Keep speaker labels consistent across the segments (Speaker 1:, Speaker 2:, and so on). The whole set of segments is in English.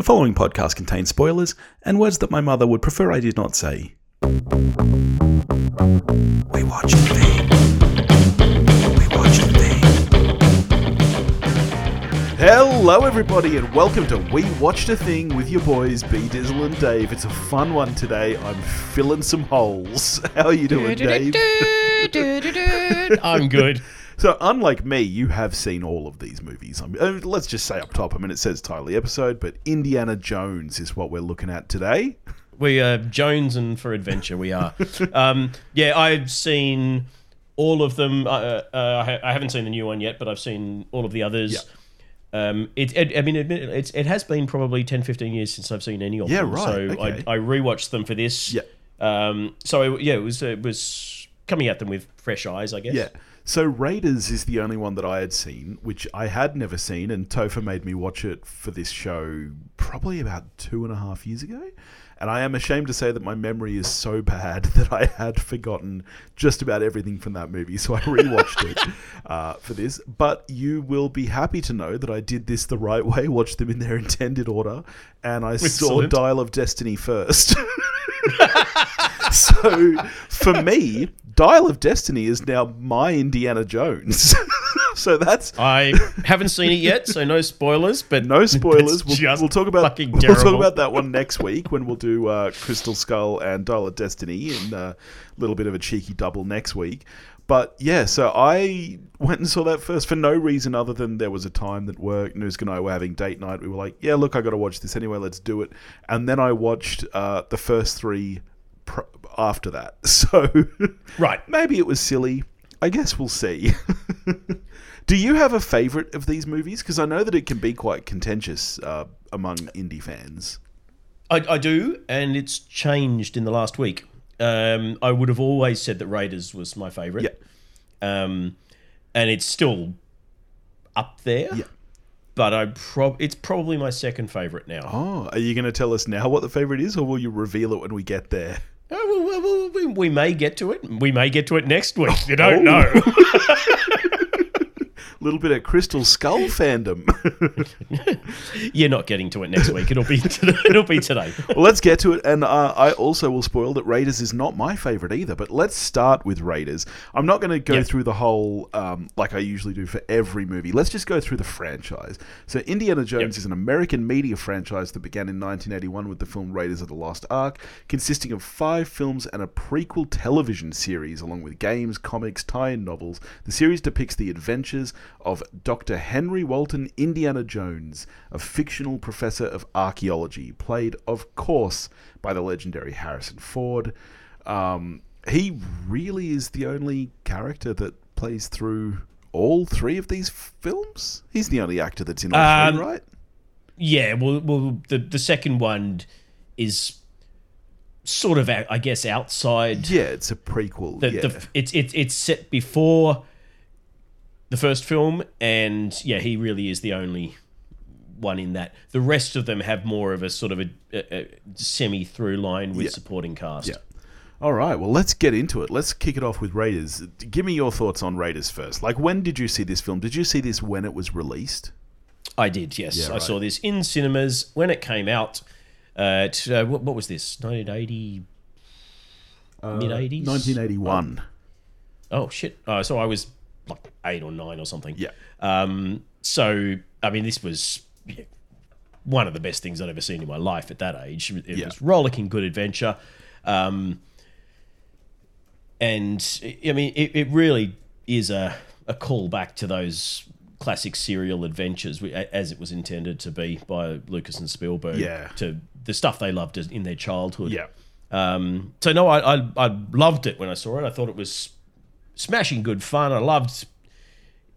Speaker 1: The following podcast contains spoilers and words that my mother would prefer I did not say. We watch the thing. We watch the thing. Hello, everybody, and welcome to We Watched a Thing with your boys B Dizzle and Dave. It's a fun one today. I'm filling some holes. How are you doing, Dave?
Speaker 2: I'm good.
Speaker 1: So, unlike me, you have seen all of these movies. I mean, uh, let's just say up top. I mean, it says title the episode, but Indiana Jones is what we're looking at today.
Speaker 2: We are Jones and for adventure. We are. um, yeah, I've seen all of them. Uh, uh, I ha- I haven't seen the new one yet, but I've seen all of the others. Um, it, it, I mean, it's, it has been probably 10, 15 years since I've seen any of
Speaker 1: Yeah,
Speaker 2: them.
Speaker 1: right,
Speaker 2: So
Speaker 1: okay.
Speaker 2: I, I rewatched them for this.
Speaker 1: Yeah.
Speaker 2: Um, so it, yeah, it was it was coming at them with fresh eyes, I guess.
Speaker 1: Yeah. So Raiders is the only one that I had seen, which I had never seen, and Topher made me watch it for this show probably about two and a half years ago. And I am ashamed to say that my memory is so bad that I had forgotten just about everything from that movie. So I rewatched it uh, for this. But you will be happy to know that I did this the right way, watched them in their intended order, and I saw Dial of Destiny first. so for me, Dial of Destiny is now my Indiana Jones. so that's
Speaker 2: I haven't seen it yet, so no spoilers. But
Speaker 1: no spoilers. We'll,
Speaker 2: just
Speaker 1: we'll talk about
Speaker 2: fucking
Speaker 1: we'll talk about that one next week when we'll do uh, Crystal Skull and Dial of Destiny and a little bit of a cheeky double next week. But yeah, so I went and saw that first for no reason other than there was a time that work. Noosk and I were having date night. We were like, "Yeah, look, I got to watch this anyway. Let's do it." And then I watched uh, the first three pr- after that. So
Speaker 2: Right.
Speaker 1: maybe it was silly. I guess we'll see. Do you have a favorite of these movies? Because I know that it can be quite contentious uh, among Indy fans.
Speaker 2: I, I do, and it's changed in the last week. Um, I would have always said that Raiders was my favourite.
Speaker 1: Yeah.
Speaker 2: Um, and it's still up there.
Speaker 1: Yeah.
Speaker 2: But I prob it's probably my second favourite now.
Speaker 1: Oh, are you going to tell us now what the favorite is, or will you reveal it when we get there?
Speaker 2: Oh, well, well, well, we, we may get to it. We may get to it next week. You don't
Speaker 1: Oh.
Speaker 2: know.
Speaker 1: Little bit of Crystal Skull fandom.
Speaker 2: You're not getting to it next week. It'll be it'll be today.
Speaker 1: well, let's get to it. And uh, I also will spoil that Raiders is not my favorite either. But let's start with Raiders. I'm not going to go
Speaker 2: Yeah.
Speaker 1: through the whole um, like I usually do for every movie. Let's just go through the franchise. So, Indiana Jones
Speaker 2: Yep.
Speaker 1: is an American media franchise that began in 1981 with the film Raiders of the Lost Ark, consisting of five films and a prequel television series, along with games, comics, tie-in novels. The series depicts the adventures of Dr. Henry Walton Indiana Jones, a fictional professor of archaeology, played, of course, by the legendary Harrison Ford. Um, he really is the only character that plays through all three of these films. He's the only actor that's in all
Speaker 2: Um,
Speaker 1: three, right?
Speaker 2: Yeah. Well, well, the the second one is sort of, I guess, outside.
Speaker 1: Yeah, it's a prequel.
Speaker 2: the,
Speaker 1: yeah.
Speaker 2: the, it's it's it's set before the first film, and yeah, he really is the only one in that. The rest of them have more of a sort of a, a, a semi through line with
Speaker 1: Yeah.
Speaker 2: supporting cast.
Speaker 1: Yeah. All right, well, let's get into it. Let's kick it off with Raiders. Give me your thoughts on Raiders first. Like, when did you see this film? Did you see this when it was released?
Speaker 2: I did. Yes,
Speaker 1: Yeah,
Speaker 2: I
Speaker 1: right.
Speaker 2: saw this in cinemas when it came out. Uh, t- uh, what, what was this? 1980, mid 80s,
Speaker 1: 1981.
Speaker 2: Oh shit! Uh, so I was like eight or nine or something.
Speaker 1: Yeah.
Speaker 2: Um. So I mean, this was yeah, one of the best things I'd ever seen in my life at that age. It
Speaker 1: Yeah.
Speaker 2: was rollicking good adventure. Um. And I mean, it, it really is a a call back to those classic serial adventures as it was intended to be by Lucas and Spielberg.
Speaker 1: Yeah.
Speaker 2: To the stuff they loved in their childhood.
Speaker 1: Yeah.
Speaker 2: Um, so no, I, I I loved it when I saw it. I thought it was smashing good fun. I loved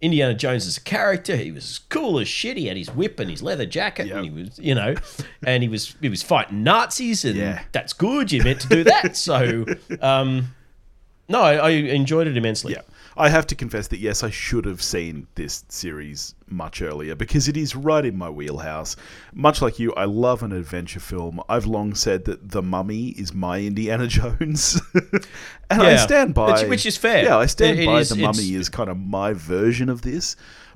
Speaker 2: Indiana Jones as a character. He was cool as shit. He had his whip and his leather jacket,
Speaker 1: Yep.
Speaker 2: and he was, you know, and he was he was fighting Nazis, and
Speaker 1: Yeah.
Speaker 2: that's good. You're meant to do that. so, um, no, I, I enjoyed it immensely.
Speaker 1: Yeah. I have to confess that yes, I should have seen this series much earlier because it is right in my wheelhouse. Much like you, I love an adventure film. I've long said that The Mummy is my Indiana Jones, and I stand by.
Speaker 2: Which- which is fair.
Speaker 1: Yeah, I stand
Speaker 2: It- it
Speaker 1: by
Speaker 2: is-
Speaker 1: The Mummy is kind of my version of this.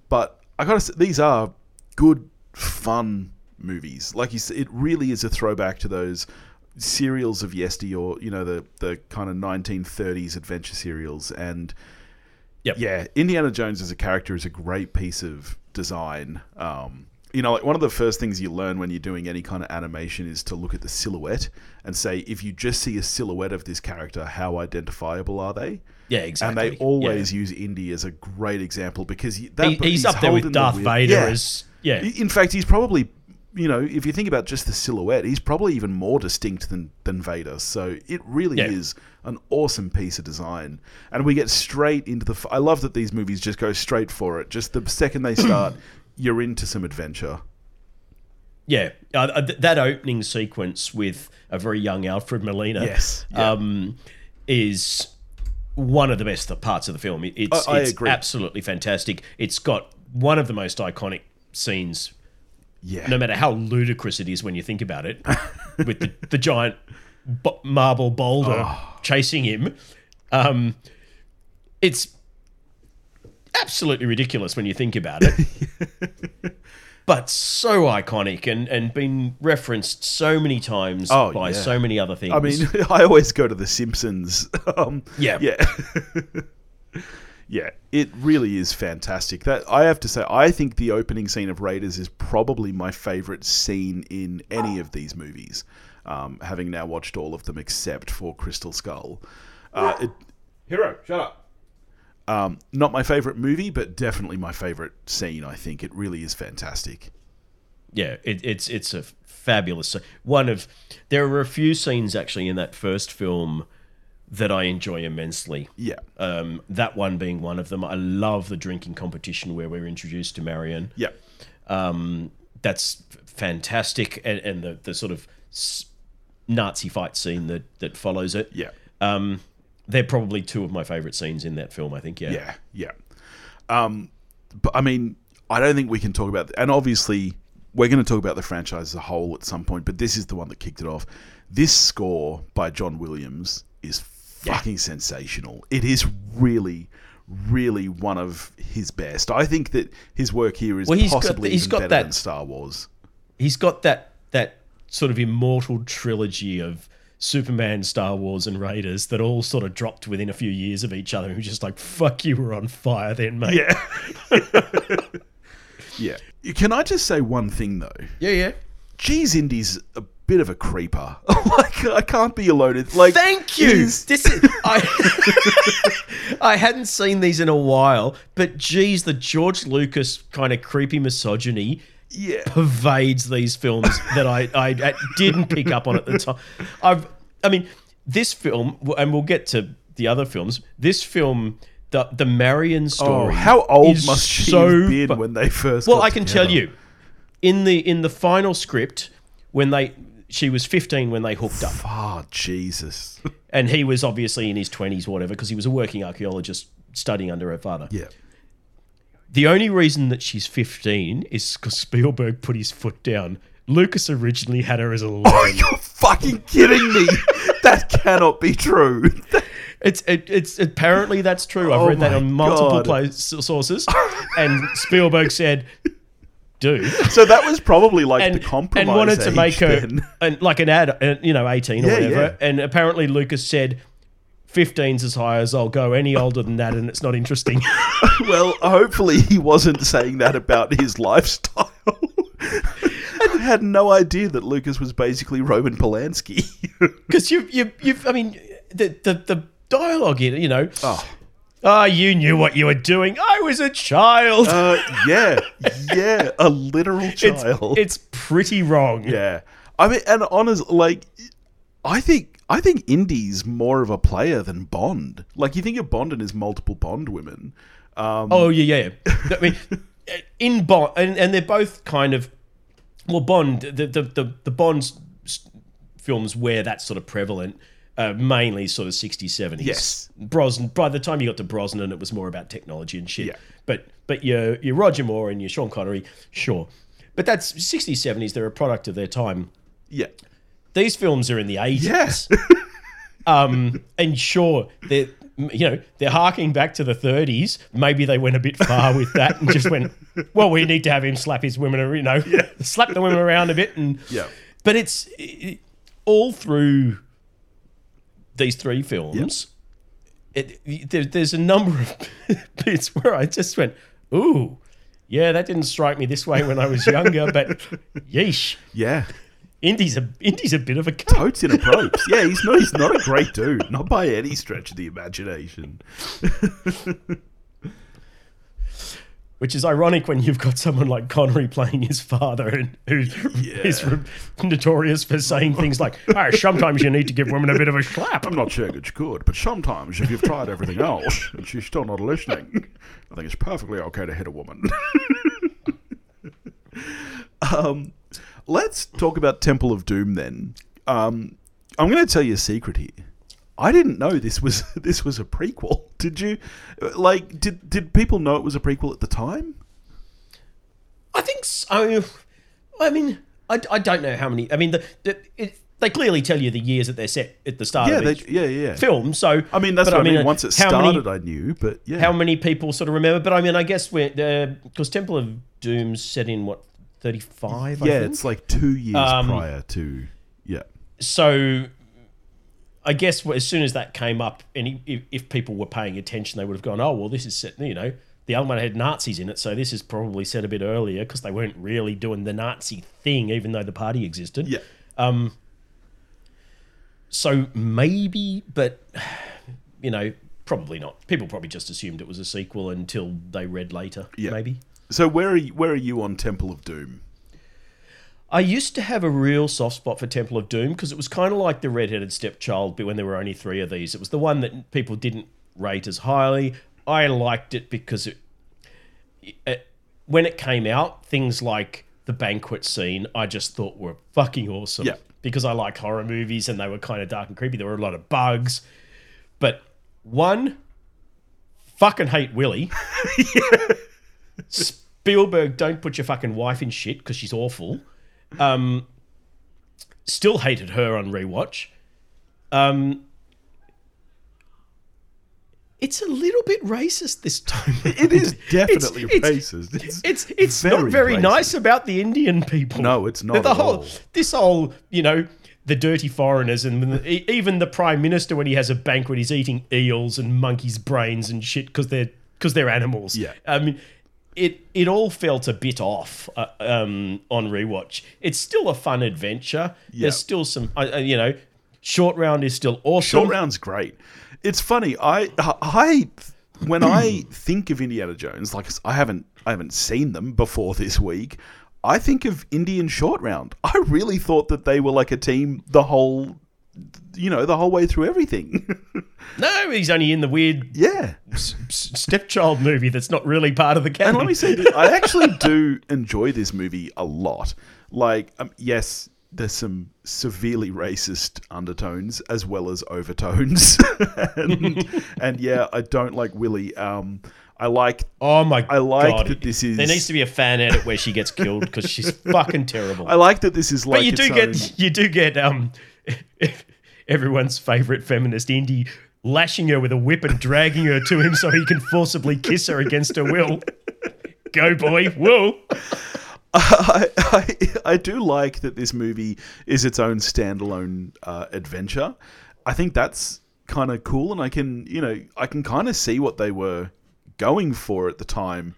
Speaker 1: But I gotta say, these are good, fun movies. Like you said, it really is a throwback to those serials of yesteryear. You know, the the kind of 1930s adventure serials and.
Speaker 2: Yep.
Speaker 1: Yeah, Indiana Jones as a character is a great piece of design. Um, you know, like one of the first things you learn when you're doing any kind of animation is to look at the silhouette and say, if you just see a silhouette of this character, how identifiable are they?
Speaker 2: Yeah, exactly.
Speaker 1: And they always use Indy as a great example because that,
Speaker 2: He, he's, up there with
Speaker 1: holding the
Speaker 2: Darth Vader
Speaker 1: Yeah.
Speaker 2: as yeah.
Speaker 1: In fact, he's probably, you know, if you think about just the silhouette, he's probably even more distinct than, than Vader. So it really
Speaker 2: Yeah.
Speaker 1: is an awesome piece of design. And we get straight into the. f- I love that these movies just go straight for it. Just the second they start, you're into some adventure.
Speaker 2: Yeah, uh, uh, th- that opening sequence with a very young Alfred Molina,
Speaker 1: Yes, yeah.
Speaker 2: um, is one of the best parts of the film. It's,
Speaker 1: I- I
Speaker 2: it's
Speaker 1: agree.
Speaker 2: absolutely fantastic. It's got one of the most iconic scenes,
Speaker 1: Yeah.
Speaker 2: no matter how ludicrous it is when you think about it, with the, the giant marble boulder
Speaker 1: Oh.
Speaker 2: chasing him. Um, it's absolutely ridiculous when you think about it. but so iconic and, and been referenced so many times
Speaker 1: Oh,
Speaker 2: by
Speaker 1: yeah.
Speaker 2: so many other things.
Speaker 1: I mean, I always go to The Simpsons. Um,
Speaker 2: Yeah.
Speaker 1: yeah, yeah. It really is fantastic. That I have to say, I think the opening scene of Raiders is probably my favorite scene in any of these movies. Um, having now watched all of them except for Crystal Skull, uh, it,
Speaker 2: Hero, shut up.
Speaker 1: Um, not my favorite movie, but definitely my favorite scene. I think it really is fantastic.
Speaker 2: Yeah, it, it's it's a fabulous one of. There are a few scenes actually in that first film that I enjoy immensely.
Speaker 1: Yeah,
Speaker 2: Um, that one being one of them. I love the drinking competition where we're introduced to Marion.
Speaker 1: yeah,
Speaker 2: Um, that's fantastic, and, and the the sort of Nazi fight scene that that follows it.
Speaker 1: yeah.
Speaker 2: Um, they're probably two of my favorite scenes in that film. I think. Yeah.
Speaker 1: Yeah, yeah. Um, but I mean, I don't think we can talk about, and obviously we're going to talk about the franchise as a whole at some point. But this is the one that kicked it off. This score by John Williams is fucking sensational. It is really, really one of his best. I think that his work here is
Speaker 2: Well, he's got
Speaker 1: possibly
Speaker 2: the- he's
Speaker 1: even
Speaker 2: got
Speaker 1: better
Speaker 2: that-
Speaker 1: than Star Wars.
Speaker 2: He's got that that sort of immortal trilogy of Superman, Star Wars, and Raiders that all sort of dropped within a few years of each other. And just like, fuck, you were on fire then, mate.
Speaker 1: Yeah. yeah. Can I just say one thing though?
Speaker 2: yeah, yeah.
Speaker 1: Geez, Indy's a bit of a creeper. like I can't be alone. It's like
Speaker 2: Thank you.
Speaker 1: he's-
Speaker 2: This is I. I hadn't seen these in a while, but geez, the George Lucas kind of creepy misogyny
Speaker 1: Yeah.
Speaker 2: pervades these films that I, I, I didn't pick up on at the time. I've, I mean, this film, and we'll get to the other films. This film, the the Marion
Speaker 1: Oh,
Speaker 2: story.
Speaker 1: how old must she
Speaker 2: so
Speaker 1: have been when they first?
Speaker 2: well, I can tell you, in the in the final script, when they she was fifteen when they hooked up,
Speaker 1: Oh, Jesus.
Speaker 2: and he was obviously in his twenties, whatever, because he was a working archaeologist studying under her father.
Speaker 1: yeah.
Speaker 2: The only reason that she's 15 is because Spielberg put his foot down. Lucas originally had her as 11.
Speaker 1: Oh, you're fucking kidding me. that cannot be true.
Speaker 2: It's it, it's apparently that's true. I've
Speaker 1: Oh
Speaker 2: read that on multiple place, sources, and Spielberg said, "Dude,"
Speaker 1: so that was probably like
Speaker 2: and
Speaker 1: the compromise.
Speaker 2: and wanted to make her
Speaker 1: then.
Speaker 2: and like an ad, uh, you know, 18 or
Speaker 1: Yeah,
Speaker 2: whatever.
Speaker 1: yeah.
Speaker 2: And apparently Lucas said. 15's as high as I'll go. Any older than that, and it's not interesting.
Speaker 1: Well, hopefully he wasn't saying that about his lifestyle. I had no idea that Lucas was basically Roman Polanski.
Speaker 2: Because you, you, you've, I mean, the, the, the dialogue in it, you know,
Speaker 1: oh,
Speaker 2: Ah, you knew what you were doing. I was a child.
Speaker 1: uh, yeah, yeah, a literal
Speaker 2: it's,
Speaker 1: child.
Speaker 2: it's pretty wrong.
Speaker 1: Yeah, I mean, and honest, like, I think I think Indy's more of a player than Bond. Like, you think of Bond and his multiple Bond women. Um,
Speaker 2: Oh yeah, yeah. I mean, in Bond, and, and they're both kind of well, Bond. The the the, the Bond films where that's sort of prevalent. Uh, mainly sort of 60s 70s
Speaker 1: Yes.
Speaker 2: brosnan by the time you got to brosnan it was more about technology and shit
Speaker 1: Yeah.
Speaker 2: but but your your roger moore and your sean connery sure but that's 60s 70s they're a product of their time
Speaker 1: yeah,
Speaker 2: these films are in the 80s
Speaker 1: Yes.
Speaker 2: um and sure they're you know, they're harking back to the 30s. Maybe they went a bit far with that and just went, well, we need to have him slap his women, you know, slap the women around a bit. And
Speaker 1: Yeah.
Speaker 2: but it's it, all through these three films. It, there, there's a number of bits where I just went, ooh, yeah, that didn't strike me this way when I was younger, but yeesh.
Speaker 1: Yeah.
Speaker 2: Indy's a Indy's a bit of a cunt.
Speaker 1: Totes in a approach. Yeah, he's not he's not a great dude. Not by any stretch of the imagination.
Speaker 2: Which is ironic when you've got someone like Connery playing his father, and who is
Speaker 1: Yeah.
Speaker 2: notorious for saying things like, "Oh, sometimes you need to give women a bit of a slap."
Speaker 1: I'm not saying it's good, but sometimes if you've tried everything else and she's still not listening, I think it's perfectly okay to hit a woman. um, let's talk about Temple of Doom then. Um, I'm going to tell you a secret here. I didn't know this was this was a prequel. Did you? Like, did did people know it was a prequel at the time?
Speaker 2: I think so. I mean, I, I don't know how many. I mean, the, the it, they clearly tell you the years that they're set at the start
Speaker 1: Yeah,
Speaker 2: of
Speaker 1: they, yeah, yeah.
Speaker 2: film. So
Speaker 1: I mean, that's what I mean.
Speaker 2: uh,
Speaker 1: Once it
Speaker 2: how many-
Speaker 1: started, I knew, but yeah,
Speaker 2: how many people sort of remember? But I mean, I guess we're because Temple of Doom's set in what thirty five.
Speaker 1: yeah,
Speaker 2: I think?
Speaker 1: it's like two years
Speaker 2: Um,
Speaker 1: prior to yeah.
Speaker 2: so I guess as soon as that came up, and if, if people were paying attention, they would have gone, "Oh, well, this is set." You know, the other one had Nazis in it, so this is probably set a bit earlier because they weren't really doing the Nazi thing, even though the party existed.
Speaker 1: Yeah.
Speaker 2: Um, So maybe, but you know, probably not. People probably just assumed it was a sequel until they read later.
Speaker 1: Yeah.
Speaker 2: Maybe.
Speaker 1: So where are you, where are you on Temple of Doom?
Speaker 2: I used to have a real soft spot for Temple of Doom because it was kind of like the redheaded stepchild, but when there were only three of these, it was the one that people didn't rate as highly. I liked it because it, it when it came out, things like the banquet scene, I just thought were fucking awesome.
Speaker 1: Yeah.
Speaker 2: Because I like horror movies and they were kind of dark and creepy. There were a lot of bugs, but one, fucking hate Willie. Spielberg, don't put your fucking wife in shit because she's awful. Um, still hated her on rewatch. Um, it's a little bit racist this time.
Speaker 1: It is definitely
Speaker 2: it's-
Speaker 1: racist. It's,
Speaker 2: It's it's
Speaker 1: very
Speaker 2: not very
Speaker 1: racist.
Speaker 2: nice about the Indian people.
Speaker 1: No, it's not
Speaker 2: The whole
Speaker 1: all.
Speaker 2: this whole you know the dirty foreigners and the, even the prime minister when he has a banquet he's eating eels and monkeys' brains and shit because they're because they're animals.
Speaker 1: Yeah.
Speaker 2: I mean. It, it all felt a bit off uh, um, on rewatch. It's still a fun adventure.
Speaker 1: Yeah.
Speaker 2: There's still some, uh, you know, short round is still awesome.
Speaker 1: Short round's great. It's funny. I I when I think of Indiana Jones, like I haven't I haven't seen them before this week. I think of Indian Short Round. I really thought that they were like a team the whole, you know, the whole way through everything.
Speaker 2: No, he's only in the weird
Speaker 1: yeah.
Speaker 2: s- stepchild movie that's not really part of the canon.
Speaker 1: And let me say, this, I actually do enjoy this movie a lot. Like, um, yes, there's some severely racist undertones as well as overtones, and, and yeah, I don't like Willie. Um, I like
Speaker 2: Oh my god
Speaker 1: I like
Speaker 2: god!
Speaker 1: that this is-
Speaker 2: There needs to be a fan edit where she gets killed because she's fucking terrible.
Speaker 1: I like that this is like
Speaker 2: but you do
Speaker 1: own-
Speaker 2: get you do get um everyone's favorite feminist Indy lashing her with a whip and dragging her to him so he can forcibly kiss her against her will. Go boy, whoa!
Speaker 1: I, I, I do like that this movie is its own standalone uh, adventure. I think that's kind of cool, and I can, you know, I can kind of see what they were going for at the time.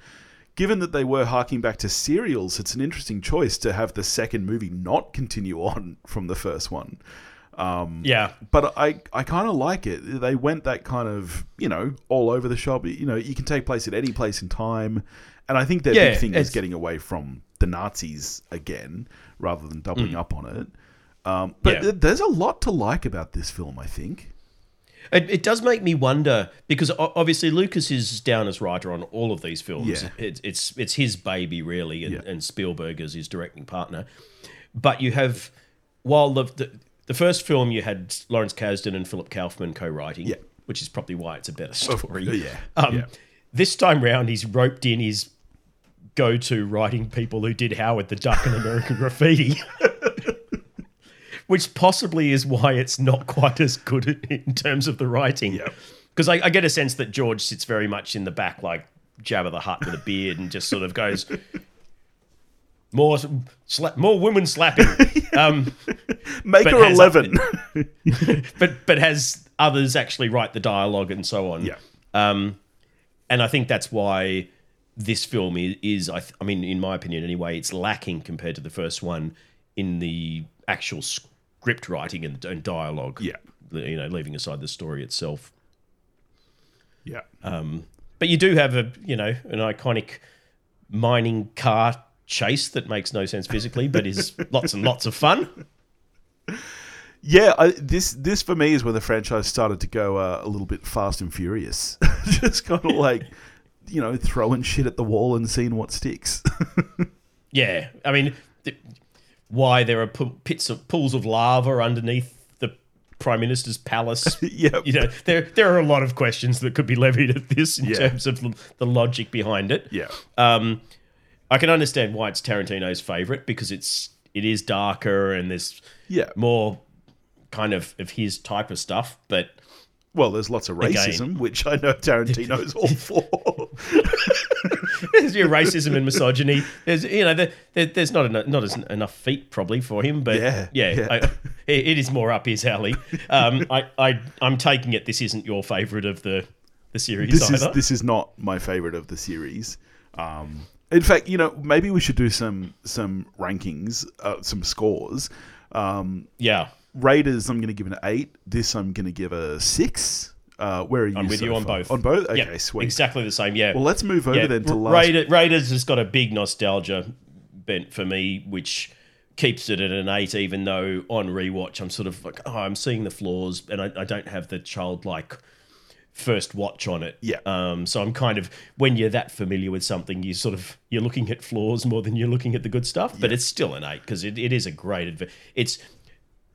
Speaker 1: Given that they were harking back to serials, it's an interesting choice to have the second movie not continue on from the first one.
Speaker 2: Yeah,
Speaker 1: But I, I kind of like it. They went that kind of, you know, all over the shop. You know, you can take place at any place in time. And I think their
Speaker 2: Yeah,
Speaker 1: big thing is getting away from the Nazis again rather than doubling up on it. Um, but
Speaker 2: Mm. Yeah.
Speaker 1: th- there's a lot to like about this film, I think.
Speaker 2: It, it does make me wonder because obviously Lucas is down as writer on all of these films.
Speaker 1: Yeah.
Speaker 2: It, it's it's his baby really, and,
Speaker 1: Yeah.
Speaker 2: and Spielberg is his directing partner. But you have while the, the the first film you had Lawrence Kasdan and Philip Kaufman co-writing,
Speaker 1: Yeah.
Speaker 2: which is probably why it's a better story.
Speaker 1: yeah,
Speaker 2: Um,
Speaker 1: yeah.
Speaker 2: This time round, he's roped in his go-to writing people who did Howard the Duck and American Graffiti. Which possibly is why it's not quite as good in terms of the writing.
Speaker 1: Yeah.
Speaker 2: because I, I get a sense that George sits very much in the back, like Jabba the Hutt with a beard, and just sort of goes. More, sla- more women slapping. Um,
Speaker 1: Make her
Speaker 2: has-
Speaker 1: eleven.
Speaker 2: but but has others actually write the dialogue and so on.
Speaker 1: Yeah.
Speaker 2: Um, and I think that's why this film is, is I, th- I mean, in my opinion, anyway, it's lacking compared to the first one in the actual script writing and, and dialogue.
Speaker 1: Yeah.
Speaker 2: you know, leaving aside the story itself.
Speaker 1: yeah.
Speaker 2: Um, But you do have a you know an iconic mining car chase that makes no sense physically, but is lots and lots of fun.
Speaker 1: Yeah, I, this this for me is where the franchise started to go uh, a little bit fast and furious. Just kind of like, you know, throwing shit at the wall and seeing what sticks.
Speaker 2: Yeah, I mean, th- why there are p- pits of pools of lava underneath the prime minister's palace?
Speaker 1: Yep.
Speaker 2: you know, there there are a lot of questions that could be levied at this in
Speaker 1: Yeah.
Speaker 2: terms of the logic behind it.
Speaker 1: yeah,
Speaker 2: Um, I can understand why it's Tarantino's favorite because it's it is darker and there's
Speaker 1: yeah.
Speaker 2: more kind of of his type of stuff, but.
Speaker 1: Well, there's lots of racism, which I know Tarantino's all for.
Speaker 2: There's your racism and misogyny. There's you know there, there, there's not enough, not as enough feet probably for him, but
Speaker 1: Yeah,
Speaker 2: yeah,
Speaker 1: yeah.
Speaker 2: I, it, it is more up his alley. Um, I, I I'm taking it this isn't your favourite of the the series
Speaker 1: this is this is not my favorite of the series. Um, in fact, you know, maybe we should do some some rankings, uh, some scores. Um,
Speaker 2: yeah,
Speaker 1: Raiders, I'm going to give an eight. This, I'm going to give a six. Uh, where are you?
Speaker 2: I'm with
Speaker 1: so
Speaker 2: you on
Speaker 1: far?
Speaker 2: both.
Speaker 1: On both. Okay,
Speaker 2: yeah,
Speaker 1: sweet.
Speaker 2: exactly the same. Yeah.
Speaker 1: Well, let's move over
Speaker 2: yeah.
Speaker 1: then to last.
Speaker 2: Raider, Raiders has got a big nostalgia bent for me, which keeps it at an eight, even though on rewatch I'm sort of like, oh, I'm seeing the flaws, and I, I don't have the childlike first watch on it.
Speaker 1: Yeah.
Speaker 2: Um. So I'm kind of when you're that familiar with something, you sort of you're looking at flaws more than you're looking at the good stuff. But it's still an eight because it, it is a great. adventure. it's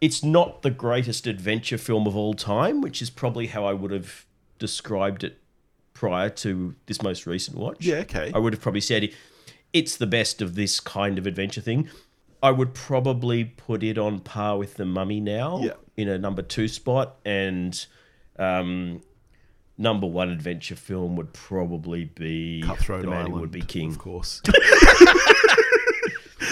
Speaker 2: it's not the greatest adventure film of all time, which is probably how I would have described it prior to this most recent watch.
Speaker 1: Yeah, okay.
Speaker 2: I would have probably said it's the best of this kind of adventure thing. I would probably put it on par with The Mummy now
Speaker 1: Yeah.
Speaker 2: in a number two spot. And um, number one adventure film would probably be
Speaker 1: Cutthroat
Speaker 2: The Man
Speaker 1: Island
Speaker 2: Who Would Be King.
Speaker 1: of course.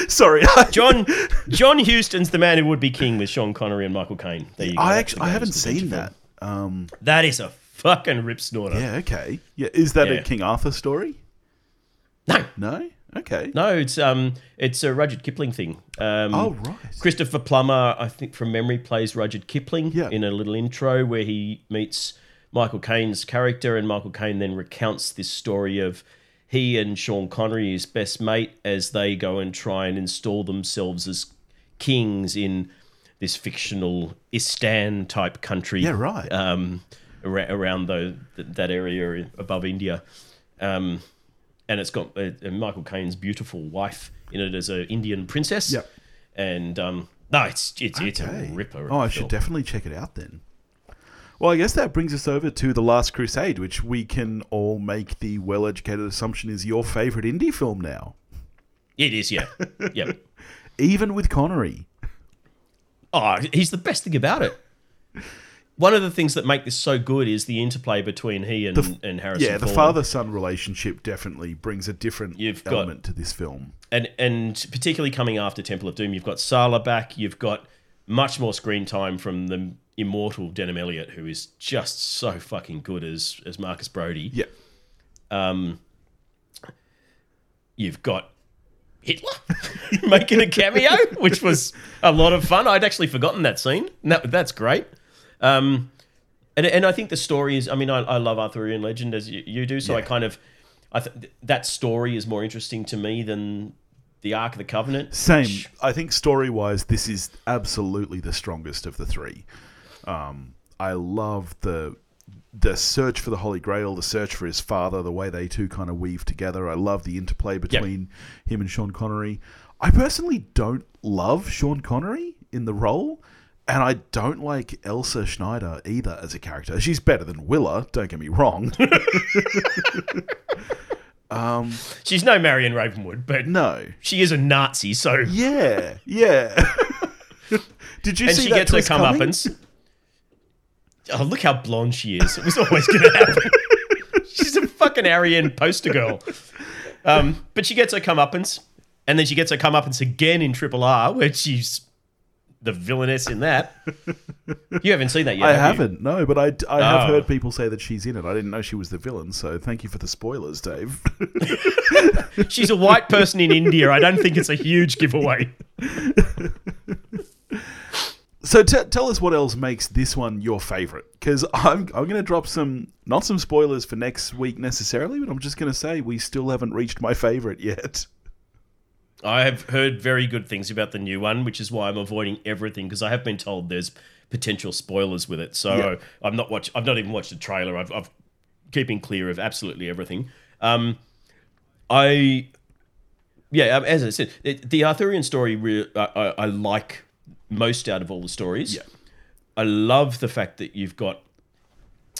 Speaker 1: Sorry,
Speaker 2: John John Huston's The Man Who Would Be King with Sean Connery and Michael Caine. There you go.
Speaker 1: I actually I haven't seen that. Um,
Speaker 2: That is a fucking rip snorter.
Speaker 1: yeah, okay. Yeah, is that
Speaker 2: Yeah.
Speaker 1: a King Arthur story?
Speaker 2: No,
Speaker 1: No. Okay.
Speaker 2: no, it's um, it's a Rudyard Kipling thing. Um,
Speaker 1: Oh right.
Speaker 2: Christopher Plummer, I think from memory, plays Rudyard Kipling
Speaker 1: Yeah.
Speaker 2: in a little intro where he meets Michael Caine's character, and Michael Caine then recounts this story of he and Sean Connery, his best mate, as they go and try and install themselves as kings in this fictional Istan type country.
Speaker 1: Yeah, right.
Speaker 2: Um, ar- around the, that area above India. Um, and it's got uh, Michael Caine's beautiful wife in it as an Indian princess.
Speaker 1: Yep.
Speaker 2: And um, no, it's it's it's
Speaker 1: Okay.
Speaker 2: a ripper.
Speaker 1: Oh, I
Speaker 2: film.
Speaker 1: should definitely check it out then. Well, I guess that brings us over to The Last Crusade, which we can all make the well educated assumption is your favorite Indy film now,
Speaker 2: It is, yeah, yeah.
Speaker 1: even with Connery.
Speaker 2: Oh, he's the best thing about it. One of the things that make this so good is the interplay between he and, and Harrison.
Speaker 1: Yeah, the father son relationship definitely brings a different
Speaker 2: You've got-
Speaker 1: element to this film.
Speaker 2: and and particularly coming after Temple of Doom, you've got Sallah back. You've got much more screen time from the immortal Denholm Elliott, who is just so fucking good as as Marcus Brody.
Speaker 1: Yeah.
Speaker 2: Um, you've got Hitler making a cameo, which was a lot of fun. I'd actually forgotten that scene. No, that's great. Um, and and I think the story is. I mean, I, I love Arthurian legend as you, you do, so I kind of, I th- that story is more interesting to me than the Ark of the Covenant.
Speaker 1: Same.
Speaker 2: which-
Speaker 1: I think story wise, this is absolutely the strongest of the three. Um, I love the the search for the Holy Grail, the search for his father, the way they two kind of weave together. I love the interplay between him and Sean Connery. I personally don't love Sean Connery in the role, and I don't like Elsa Schneider either as a character. She's better than Willa, don't get me wrong.
Speaker 2: um, She's no Marion Ravenwood, but
Speaker 1: no.
Speaker 2: she is a Nazi, so
Speaker 1: Yeah, yeah. Did you
Speaker 2: and
Speaker 1: see
Speaker 2: she
Speaker 1: that
Speaker 2: gets her comeuppance. Oh, look how blonde she is. It was always going to happen. She's a fucking Aryan poster girl. Um, but she gets her comeuppance, and then she gets her comeuppance again in Triple R, where she's the villainess in that. You haven't seen that yet.
Speaker 1: I
Speaker 2: have
Speaker 1: haven't. no, but I, I have
Speaker 2: Oh.
Speaker 1: heard people say that she's in it. I didn't know she was the villain, so thank you for the spoilers, Dave.
Speaker 2: She's a white person in India. I don't think it's a huge giveaway.
Speaker 1: so t- tell us what else makes this one your favorite, because I'm I'm going to drop some not some spoilers for next week necessarily, but I'm just going to say we still haven't reached my favorite yet.
Speaker 2: I have heard very good things about the new one, which is why I'm avoiding everything because I have been told there's potential spoilers with it. So
Speaker 1: Yeah.
Speaker 2: I'm not watch. I've not even watched the trailer. I've, I've keeping clear of absolutely everything. Um, I, yeah, um, as I said, the Arthurian story re- I, I, I like most out of all the stories.
Speaker 1: Yeah.
Speaker 2: I love the fact that you've got.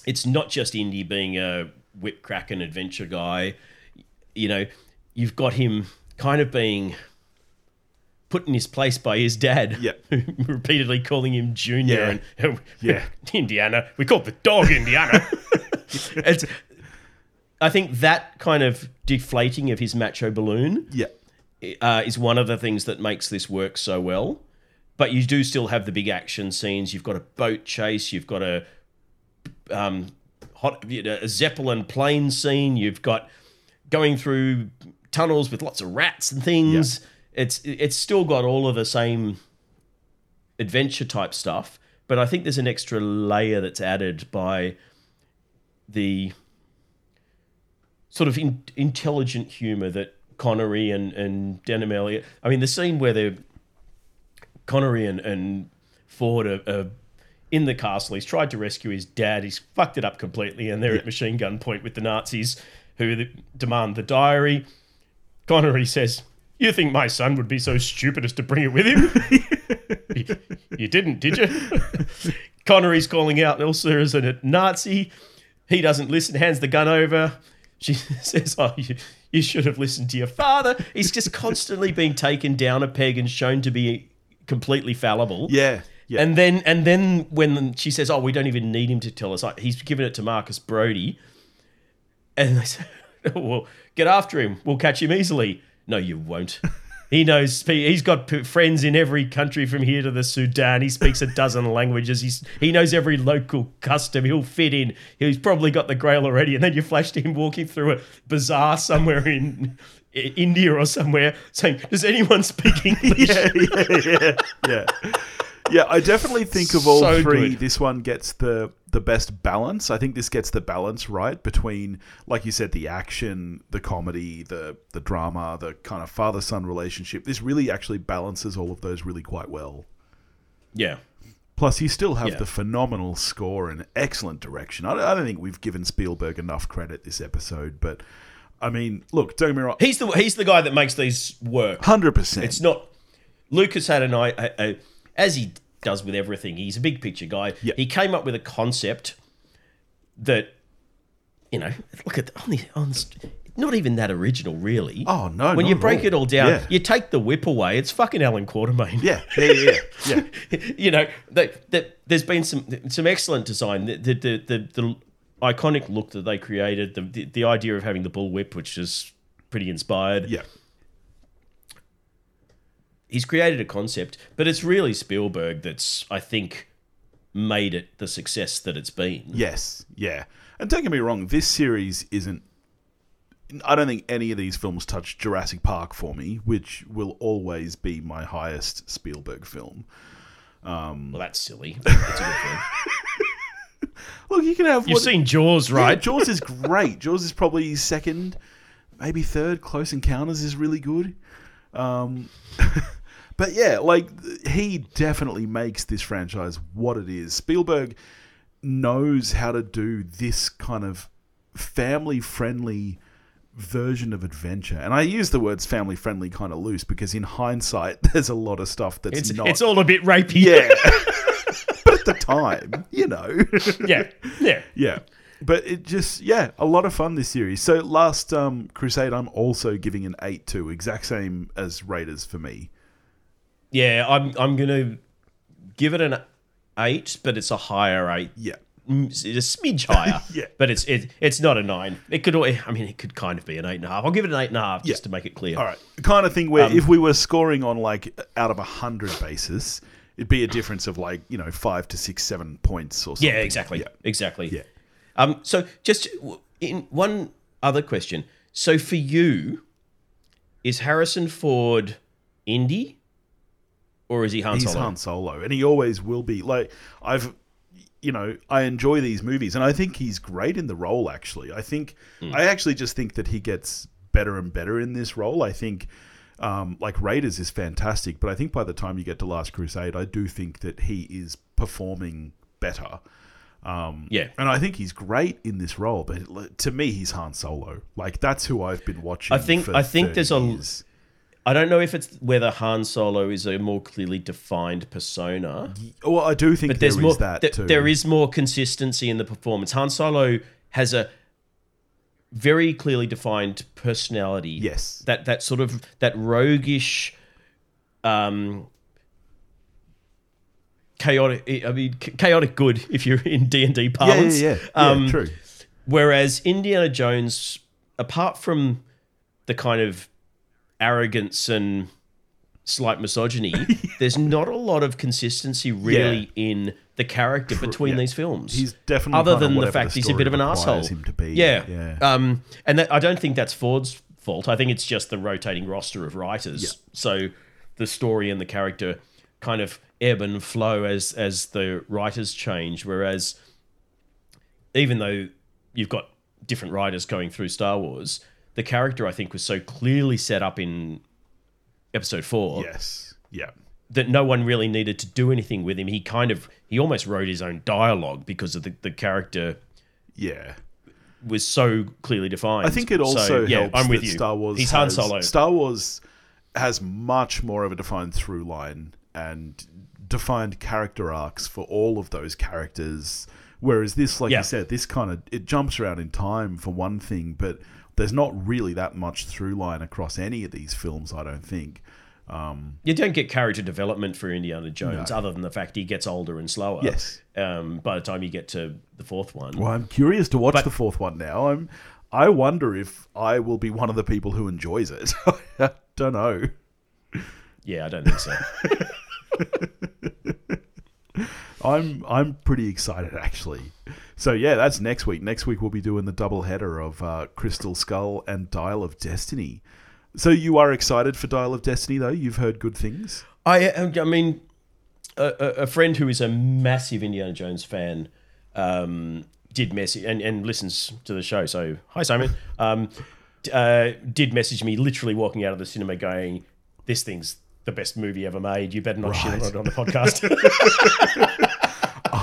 Speaker 2: It's not just Indy being a whip crack and adventure guy. You know, you've got him kind of being put in his place by his dad.
Speaker 1: Yeah.
Speaker 2: repeatedly calling him Junior
Speaker 1: Yeah.
Speaker 2: and
Speaker 1: Yeah.
Speaker 2: Indiana. We called the dog Indiana. it's, I think that kind of deflating of his macho balloon
Speaker 1: Yeah,
Speaker 2: uh, is one of the things that makes this work so well. But you do still have the big action scenes. You've got a boat chase. You've got a um, hot you know, a zeppelin plane scene. You've got going through tunnels with lots of rats and things. It's it's still got all of the same adventure type stuff, but I think there's an extra layer that's added by the sort of in, intelligent humor that Connery and and Denholm Elliott. I mean, the scene where they're Connery and, and Ford are, are in the castle. He's tried to rescue his dad. He's fucked it up completely, and they're at machine gun point with the Nazis who demand the diary. Connery says, "You think my son would be so stupid as to bring it with him? you, you didn't, did you?" Connery's calling out Elsa as a Nazi. He doesn't listen. Hands the gun over. She says, "Oh, you, you should have listened to your father." He's just constantly being taken down a peg and shown to be completely fallible.
Speaker 1: yeah, yeah.
Speaker 2: And then and then when she says, "Oh, we don't even need him to tell us," like, he's given it to Marcus Brody, and they say, "Oh, "Well, get after him. We'll catch him easily." No, you won't. He knows. He's got friends in every country from here to the Sudan. He speaks a dozen languages. He's he knows every local custom. He'll fit in. He's probably got the Grail already. And then you flash to him walking through a bazaar somewhere in India or somewhere, saying, "Does anyone speak English?"
Speaker 1: yeah, yeah, yeah, yeah. Yeah, I definitely think of all
Speaker 2: So
Speaker 1: three,
Speaker 2: good.
Speaker 1: this one gets the the best balance. I think this gets the balance right between, like you said, the action, the comedy, the the drama, the kind of father son relationship. This really actually balances all of those really quite well.
Speaker 2: yeah.
Speaker 1: Plus, you still have
Speaker 2: Yeah.
Speaker 1: the phenomenal score and excellent direction. I don't, I don't think we've given Spielberg enough credit this episode, but I mean, look, don't get me wrong,
Speaker 2: He's the he's the guy that makes these work.
Speaker 1: hundred percent.
Speaker 2: It's not Lucas had an eye, as he does with everything. He's a big picture guy.
Speaker 1: Yeah.
Speaker 2: He came up with a concept that, you know, look at the, on the on the, not even that original, really.
Speaker 1: Oh no!
Speaker 2: when you break
Speaker 1: all.
Speaker 2: it all down,
Speaker 1: yeah,
Speaker 2: you take the whip away. It's fucking Allan Quatermain.
Speaker 1: yeah, yeah, yeah, yeah. yeah.
Speaker 2: you know that that there's been some some excellent design. The the the, the, the iconic look that they created, the, the the idea of having the bull whip, which is pretty inspired.
Speaker 1: yeah.
Speaker 2: he's created a concept, but it's really Spielberg that's I think made it the success that it's been.
Speaker 1: Yes, yeah. And don't get me wrong, this series isn't. I don't think any of these films touch Jurassic Park for me, which will always be my highest Spielberg film.
Speaker 2: Well, that's silly. It's a good film.
Speaker 1: Look, you can have.
Speaker 2: You've
Speaker 1: what-
Speaker 2: seen Jaws,
Speaker 1: Yeah,
Speaker 2: right?
Speaker 1: Jaws is great. Jaws is probably second, maybe third. Close Encounters is really good. Um, but yeah, like he definitely makes this franchise what it is. Spielberg knows how to do this kind of family friendly version of adventure. And I use the words family friendly kind of loose because in hindsight there's a lot of stuff that's
Speaker 2: It's,
Speaker 1: not
Speaker 2: it's all a bit rapey.
Speaker 1: Yeah. But at the time, you know.
Speaker 2: yeah, yeah.
Speaker 1: Yeah. But it just yeah, a lot of fun this series. So last um Crusade I'm also giving an 8 to, exact same as Raiders for me.
Speaker 2: Yeah, I'm I'm gonna give it an eight, but it's a higher eight
Speaker 1: Yeah.
Speaker 2: mm, a smidge higher.
Speaker 1: Yeah.
Speaker 2: but it's it, it's not a nine. It could. I mean, it could kind of be an eight and a half. I'll give it an eight and a half just
Speaker 1: Yeah.
Speaker 2: to make it clear.
Speaker 1: All right, the kind of thing where
Speaker 2: Um,
Speaker 1: if we were scoring on like out of a hundred basis, it'd be a difference of like you know five to six, seven points or something.
Speaker 2: Yeah, exactly.
Speaker 1: Yeah.
Speaker 2: Exactly.
Speaker 1: Yeah.
Speaker 2: Um. So just in one other question. So for you, is Harrison Ford Indy, or is he Han
Speaker 1: He's
Speaker 2: Solo?
Speaker 1: Han Solo, and he always will be. Like I've, you know, I enjoy these movies, and I think he's great in the role. Actually, I think
Speaker 2: Hmm.
Speaker 1: I actually just think that he gets better and better in this role. I think. Um, like Raiders is fantastic, but I think by the time you get to Last Crusade, I do think that he is performing better. Um,
Speaker 2: Yeah.
Speaker 1: and I think he's great in this role. But to me, he's Han Solo. Like that's who I've been watching.
Speaker 2: I think- I think there's a-
Speaker 1: years.
Speaker 2: I don't know if it's whether Han Solo is a more clearly defined persona.
Speaker 1: Well, I do think
Speaker 2: but there's
Speaker 1: there
Speaker 2: more
Speaker 1: that
Speaker 2: th-
Speaker 1: too.
Speaker 2: there is more consistency in the performance. Han Solo has a very clearly defined personality.
Speaker 1: Yes.
Speaker 2: That that sort of that roguish um chaotic I mean chaotic good if you're in D&D parlance.
Speaker 1: yeah, yeah. yeah
Speaker 2: Um,
Speaker 1: true.
Speaker 2: Whereas Indiana Jones, apart from the kind of arrogance and slight misogyny, there's not a lot of consistency really in the character between
Speaker 1: yeah.
Speaker 2: these films.
Speaker 1: He's definitely
Speaker 2: other than the fact
Speaker 1: the
Speaker 2: he's a bit of an asshole.
Speaker 1: him to be.
Speaker 2: Yeah,
Speaker 1: Yeah.
Speaker 2: Um, and that, I don't think that's Ford's fault. I think it's just the rotating roster of writers.
Speaker 1: Yeah.
Speaker 2: So the story and the character kind of ebb and flow as as the writers change. Whereas even though you've got different writers going through Star Wars, the character I think was so clearly set up in episode four
Speaker 1: Yes. Yeah.
Speaker 2: That no one really needed to do anything with him. He kind of he almost wrote his own dialogue because of the, the character
Speaker 1: Yeah.
Speaker 2: was so clearly defined.
Speaker 1: I think it also
Speaker 2: so, yeah,
Speaker 1: helps
Speaker 2: I'm with you.
Speaker 1: Star Wars
Speaker 2: He's Han
Speaker 1: has-
Speaker 2: Solo.
Speaker 1: Star Wars has much more of a defined through line and defined character arcs for all of those characters. Whereas this, like
Speaker 2: Yeah.
Speaker 1: you said, this kind of it jumps around in time for one thing, but there's not really that much through line across any of these films. I don't think. Um,
Speaker 2: You don't get character development for Indiana Jones,
Speaker 1: No.
Speaker 2: other than the fact he gets older and slower.
Speaker 1: Yes.
Speaker 2: Um, by the time you get to the fourth one,
Speaker 1: Well, I'm curious to watch
Speaker 2: But-
Speaker 1: the fourth one now. I'm. I wonder if I will be one of the people who enjoys it. I don't know.
Speaker 2: yeah, I don't think so.
Speaker 1: I'm I'm pretty excited actually. So yeah, that's next week. Next week we'll be doing the double header of uh, Crystal Skull and Dial of Destiny. So you are excited for Dial of Destiny though? You've heard good things.
Speaker 2: I, I mean, a, a friend who is a massive Indiana Jones fan um, did message and, and listens to the show. So hi Simon. Um, uh, did message me literally walking out of the cinema going, "This thing's the best movie ever made. You better not shit on it on the podcast."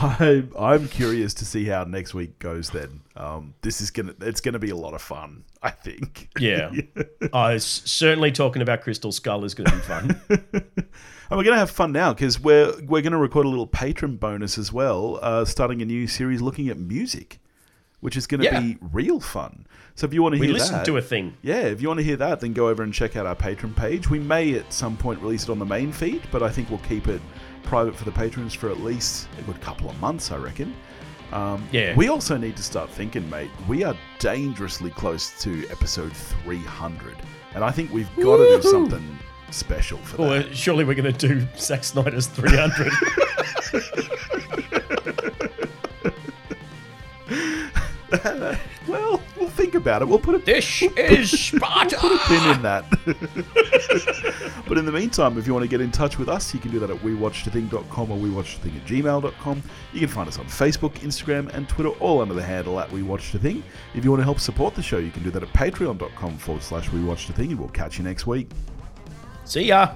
Speaker 1: I I'm curious to see how next week goes. Then um, this is gonna it's gonna be a lot of fun. I think.
Speaker 2: yeah, I was certainly talking about Crystal Skull is going to be fun.
Speaker 1: And we're going to have fun now because we're we're going to record a little patron bonus as well, uh, starting a new series looking at music, which is going to
Speaker 2: Yeah.
Speaker 1: be real fun. So if you want to
Speaker 2: We
Speaker 1: hear
Speaker 2: listened
Speaker 1: that,
Speaker 2: to a thing.
Speaker 1: yeah, if you want to hear that, then go over and check out our Patreon page. We may at some point release it on the main feed, but I think we'll keep it private for the patrons for at least a good couple of months, I reckon. Um,
Speaker 2: Yeah.
Speaker 1: We also need to start thinking, mate. We are dangerously close to episode 300, and I think we've got to do something special for that.
Speaker 2: Well, surely we're going to do Zack Snyder's 300.
Speaker 1: Well, we'll about it. We'll put a
Speaker 2: this is Sparta.
Speaker 1: pin in that. but in the meantime, if you want to get in touch with us, you can do that at wewatchedathing.com or wewatchedathing at gmail.com. You can find us on Facebook, Instagram, and Twitter, all under the handle at wewatchedathing. If you want to help support the show, you can do that at patreon.com forward slash wewatchedathing, and we'll catch you next week.
Speaker 2: See ya.